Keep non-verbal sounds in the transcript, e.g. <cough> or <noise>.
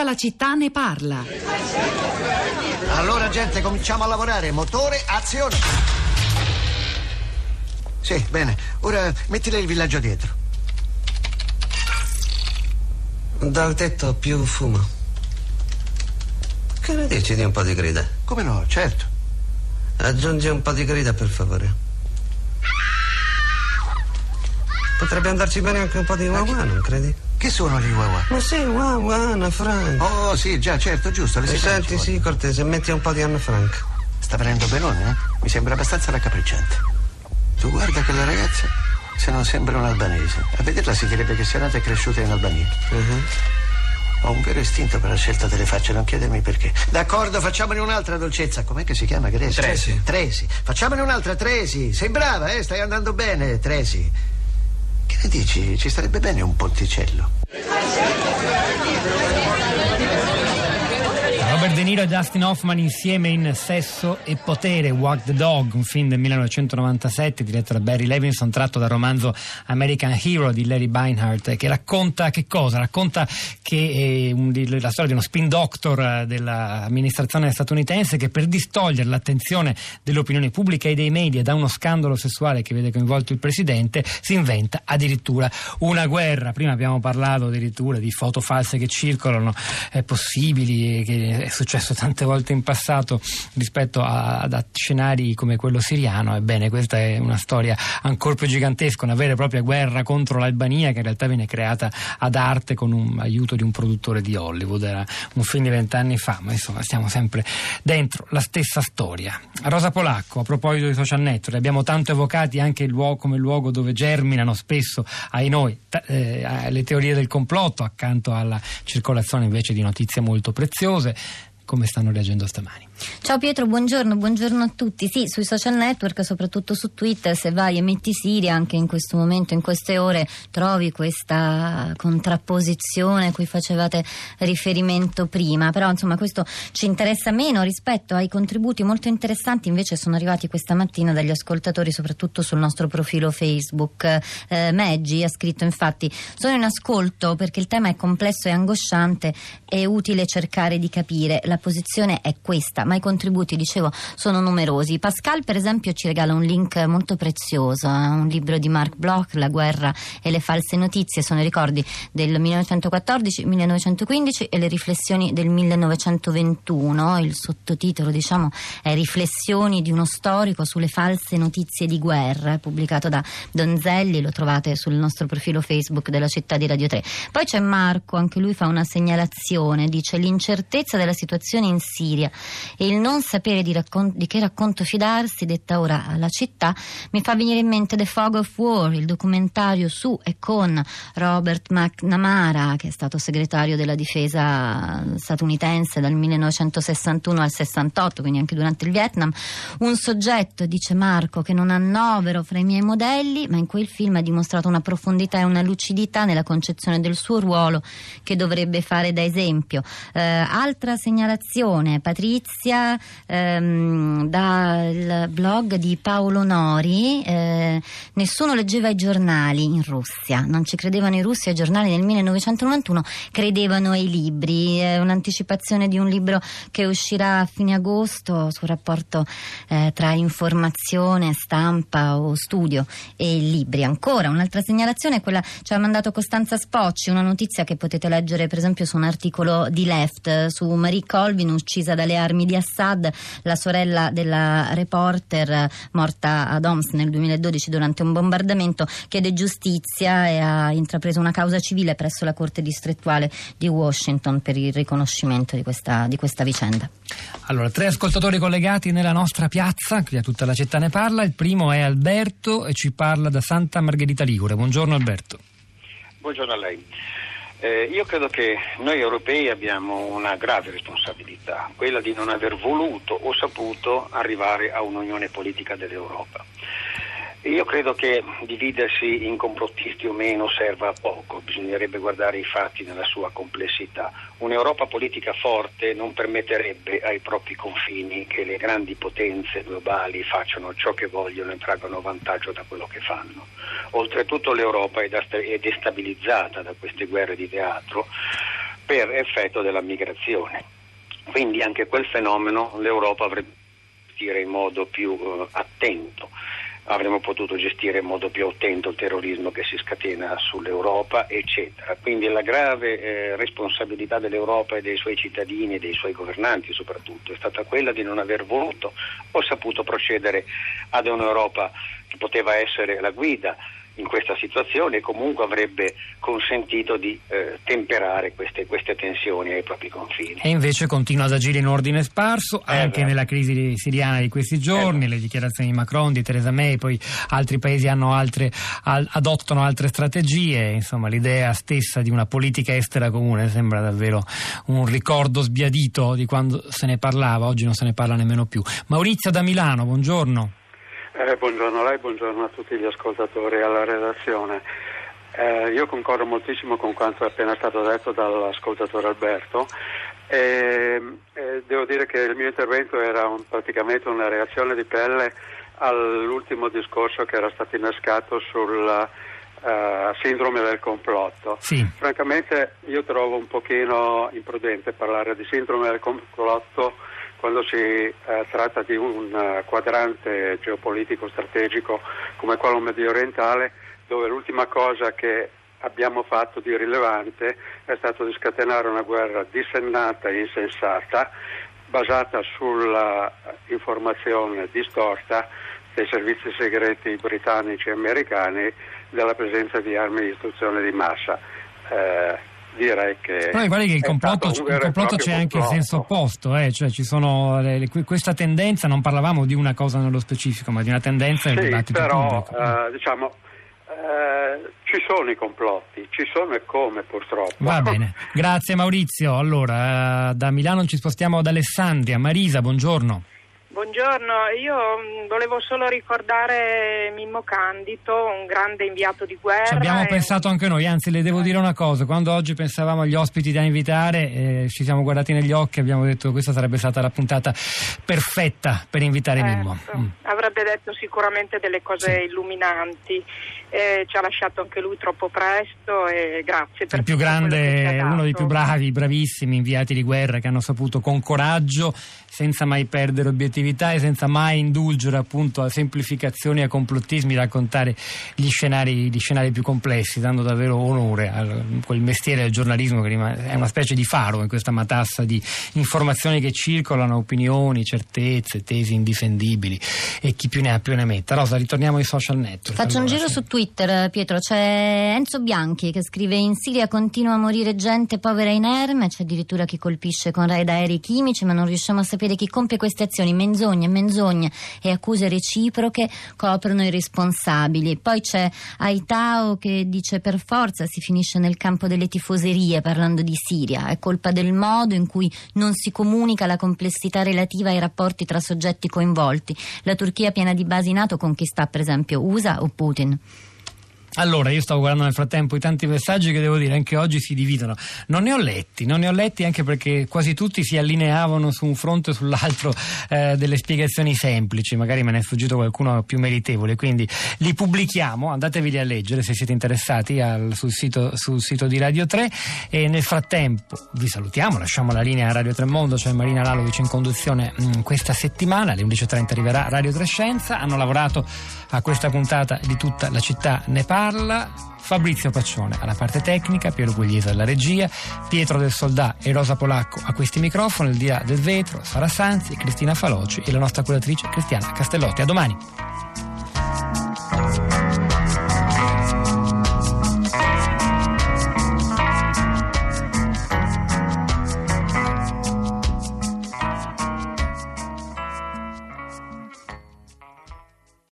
Tutta la città ne parla. Allora, gente, cominciamo a lavorare. Motore, azione. Sì, bene. Ora mettile il villaggio dietro. Dal tetto più fumo. Che ne dici di un po' di grida? Come no, certo. Aggiungi un po' di grida, per favore. Potrebbe andarci bene anche un po' di wawa, non credi? Che sono gli wawa? Ma sì, wawa, Anna Frank. Oh, sì, già, certo, giusto. Le si senti, sì, cortese, metti un po' di Anna Frank. Sta venendo benone, eh? Mi sembra abbastanza raccapricciante. Tu guarda quella ragazza, se non sembra un albanese. A vederla si direbbe che sia nata e cresciuta in Albania. Mhm. Ho un vero istinto per la scelta delle facce, non chiedermi perché. D'accordo, facciamone un'altra dolcezza. Com'è che si chiama, Gresi? Tresi. Tresi. Facciamone un'altra, Tresi. Sei brava, eh? Stai andando bene, Tresi. Che dici? Ci starebbe bene un ponticello. Robert De Niro e Dustin Hoffman insieme in Sesso e Potere, Walk the Dog, un film del 1997 diretto da Barry Levinson, tratto dal romanzo American Hero di Larry Beinhardt, che racconta che cosa? Racconta che è un- la storia di uno spin doctor eh, dell'amministrazione statunitense che per distogliere l'attenzione dell'opinione pubblica e dei media da uno scandalo sessuale che vede coinvolto il presidente si inventa addirittura una guerra. Prima abbiamo parlato addirittura di foto false che circolano eh, possibili, che è successo tante volte in passato rispetto a, ad scenari come quello siriano. Ebbene, questa è una storia ancora più gigantesca, una vera e propria guerra contro l'Albania che in realtà viene creata ad arte con un aiuto di un produttore di Hollywood. Era un film di vent'anni fa, ma insomma stiamo sempre dentro la stessa storia. Rosa Polacco, a proposito di social network, abbiamo tanto evocati anche il luogo come luogo dove germinano spesso, ai noi, ta- eh, le teorie del complotto accanto alla circolazione invece di notizie molto preziose. Come stanno reagendo stamani? Ciao Pietro, buongiorno, buongiorno a tutti. Sì, sui social network, soprattutto su Twitter, se vai e metti Siria, anche in questo momento, in queste ore, trovi questa contrapposizione a cui facevate riferimento prima. Però, insomma, questo ci interessa meno rispetto ai contributi molto interessanti, invece sono arrivati questa mattina dagli ascoltatori, soprattutto sul nostro profilo Facebook. Eh, Maggi ha scritto, infatti, sono in ascolto perché il tema è complesso e angosciante, è utile cercare di capire. La posizione è questa, ma i contributi, dicevo, sono numerosi. Pascal, per esempio, ci regala un link molto prezioso, eh, un libro di Mark Bloch, La guerra e le false notizie, sono i ricordi del 1914-1915 e le riflessioni del 1921. Il sottotitolo, diciamo, è Riflessioni di uno storico sulle false notizie di guerra, pubblicato da Donzelli, lo trovate sul nostro profilo Facebook della città di Radio 3. Poi c'è Marco, anche lui fa una segnalazione, dice l'incertezza della situazione in Siria e il non sapere di, raccon- di che racconto fidarsi, detta ora alla città, mi fa venire in mente The Fog of War, il documentario su e con Robert McNamara, che è stato segretario della difesa statunitense dal 1961 al 68, quindi anche durante il Vietnam. Un soggetto, dice Marco, che non annovero fra i miei modelli, ma in quel film ha dimostrato una profondità e una lucidità nella concezione del suo ruolo che dovrebbe fare da esempio. Eh, altra segnalazione, Patrizia, ehm, dal blog di Paolo Nori, eh, nessuno leggeva i giornali in Russia, non ci credevano i russi ai giornali nel 1991, credevano ai libri, è un'anticipazione di un libro che uscirà a fine agosto sul rapporto eh, tra informazione, stampa o studio e libri. Ancora un'altra segnalazione è quella ci ha mandato Costanza Spocci, una notizia che potete leggere per esempio su un articolo di Left su Marie Colvin uccisa dalle armi di Assad, la sorella della reporter morta ad Homs nel 2012 durante un bombardamento, chiede giustizia e ha intrapreso una causa civile presso la Corte distrettuale di Washington per il riconoscimento di questa, di questa vicenda. Allora, tre ascoltatori collegati nella nostra piazza, qui a tutta la città ne parla. Il primo è Alberto e ci parla da Santa Margherita Ligure. Buongiorno Alberto. Buongiorno a lei. Eh, io credo che noi europei abbiamo una grave responsabilità, quella di non aver voluto o saputo arrivare a un'unione politica dell'Europa. Io credo che dividersi in complottisti o meno serva a poco, bisognerebbe guardare i fatti nella sua complessità. Un'Europa politica forte non permetterebbe ai propri confini che le grandi potenze globali facciano ciò che vogliono e traggano vantaggio da quello che fanno. Oltretutto l'Europa è destabilizzata da queste guerre di teatro per effetto della migrazione. Quindi anche quel fenomeno l'Europa avrebbe in modo più eh, attento avremmo potuto gestire in modo più attento il terrorismo che si scatena sull'Europa, eccetera. Quindi la grave eh, responsabilità dell'Europa e dei suoi cittadini e dei suoi governanti soprattutto è stata quella di non aver voluto o saputo procedere ad un'Europa che poteva essere la guida in questa situazione e comunque avrebbe consentito di eh, temperare queste, queste, tensioni ai propri confini. E invece continua ad agire in ordine sparso eh anche beh. nella crisi siriana di questi giorni, eh le dichiarazioni di Macron, di Theresa May, poi altri paesi altre, al, adottano altre strategie, insomma l'idea stessa di una politica estera comune sembra davvero un ricordo sbiadito di quando se ne parlava, oggi non se ne parla nemmeno più. Maurizio da Milano, buongiorno. Eh, buongiorno a lei, buongiorno a tutti gli ascoltatori e alla redazione. Eh, io concordo moltissimo con quanto è appena stato detto dall'ascoltatore Alberto e, e devo dire che il mio intervento era un, praticamente una reazione di pelle all'ultimo discorso che era stato innescato sulla uh, sindrome del complotto. Sì. Francamente io trovo un pochino imprudente parlare di sindrome del complotto quando si eh, tratta di un uh, quadrante geopolitico strategico come quello medio orientale, dove l'ultima cosa che abbiamo fatto di rilevante è stato di scatenare una guerra dissennata e insensata, basata sulla informazione distorta dei servizi segreti britannici e americani della presenza di armi di istruzione di massa. Eh, direi che. Poi guardi che il complotto, il complotto c'è anche il senso opposto, eh? cioè ci sono le, le, questa tendenza, non parlavamo di una cosa nello specifico, ma di una tendenza del sì, dibattito però, pubblico. Uh, diciamo, uh, ci sono i complotti, ci sono e come purtroppo. Va <laughs> bene, grazie Maurizio. Allora, uh, da Milano ci spostiamo ad Alessandria. Marisa, buongiorno. Buongiorno, io mm, volevo solo ricordare Mimmo Candito, un grande inviato di guerra. Ci abbiamo e... pensato anche noi, anzi le devo dire una cosa, quando oggi pensavamo agli ospiti da invitare eh, ci siamo guardati negli occhi e abbiamo detto che questa sarebbe stata la puntata perfetta per invitare certo. Mimmo. Mm. Avrebbe detto sicuramente delle cose sì. illuminanti, eh, ci ha lasciato anche lui troppo presto e grazie per Il più grande, uno dei più bravi, bravissimi inviati di guerra che hanno saputo con coraggio, senza mai perdere obiettivi oggettività e senza mai indulgere appunto a semplificazioni e a complottismi, raccontare gli scenari, gli scenari più complessi, dando davvero onore a quel mestiere del giornalismo che è una specie di faro in questa matassa di informazioni che circolano, opinioni, certezze, tesi indifendibili e chi più ne ha più ne metta. Rosa, ritorniamo ai social network. Faccio allora, un giro sì. su Twitter, Pietro. C'è Enzo Bianchi che scrive: In Siria continua a morire gente povera e inerme, c'è addirittura chi colpisce con raid aerei chimici, ma non riusciamo a sapere chi compie queste azioni menzogne, menzogne e accuse reciproche coprono i responsabili. Poi c'è Aitao che dice per forza si finisce nel campo delle tifoserie parlando di Siria, è colpa del modo in cui non si comunica la complessità relativa ai rapporti tra soggetti coinvolti. La Turchia piena di basi NATO con chi sta per esempio USA o Putin? Allora, io stavo guardando nel frattempo i tanti messaggi che devo dire anche oggi si dividono. Non ne ho letti, non ne ho letti anche perché quasi tutti si allineavano su un fronte o sull'altro eh, delle spiegazioni semplici, magari me ne è sfuggito qualcuno più meritevole, quindi li pubblichiamo, andateveli a leggere se siete interessati al, sul, sito, sul, sito, di Radio 3 e nel frattempo vi salutiamo, lasciamo la linea a Radio 3 Mondo, cioè Marina Lalovic in conduzione mh, mm, questa settimana, alle 11.30 arriverà Radio 3 Scienza, hanno lavorato a questa puntata di tutta la città ne parla. Fabrizio Paccione alla parte tecnica, Piero Gugliese alla regia, Pietro del Soldà e Rosa Polacco a questi microfoni, il di là del vetro, Sara Sanzi, Cristina Faloci e la nostra curatrice Cristiana Castellotti. A domani.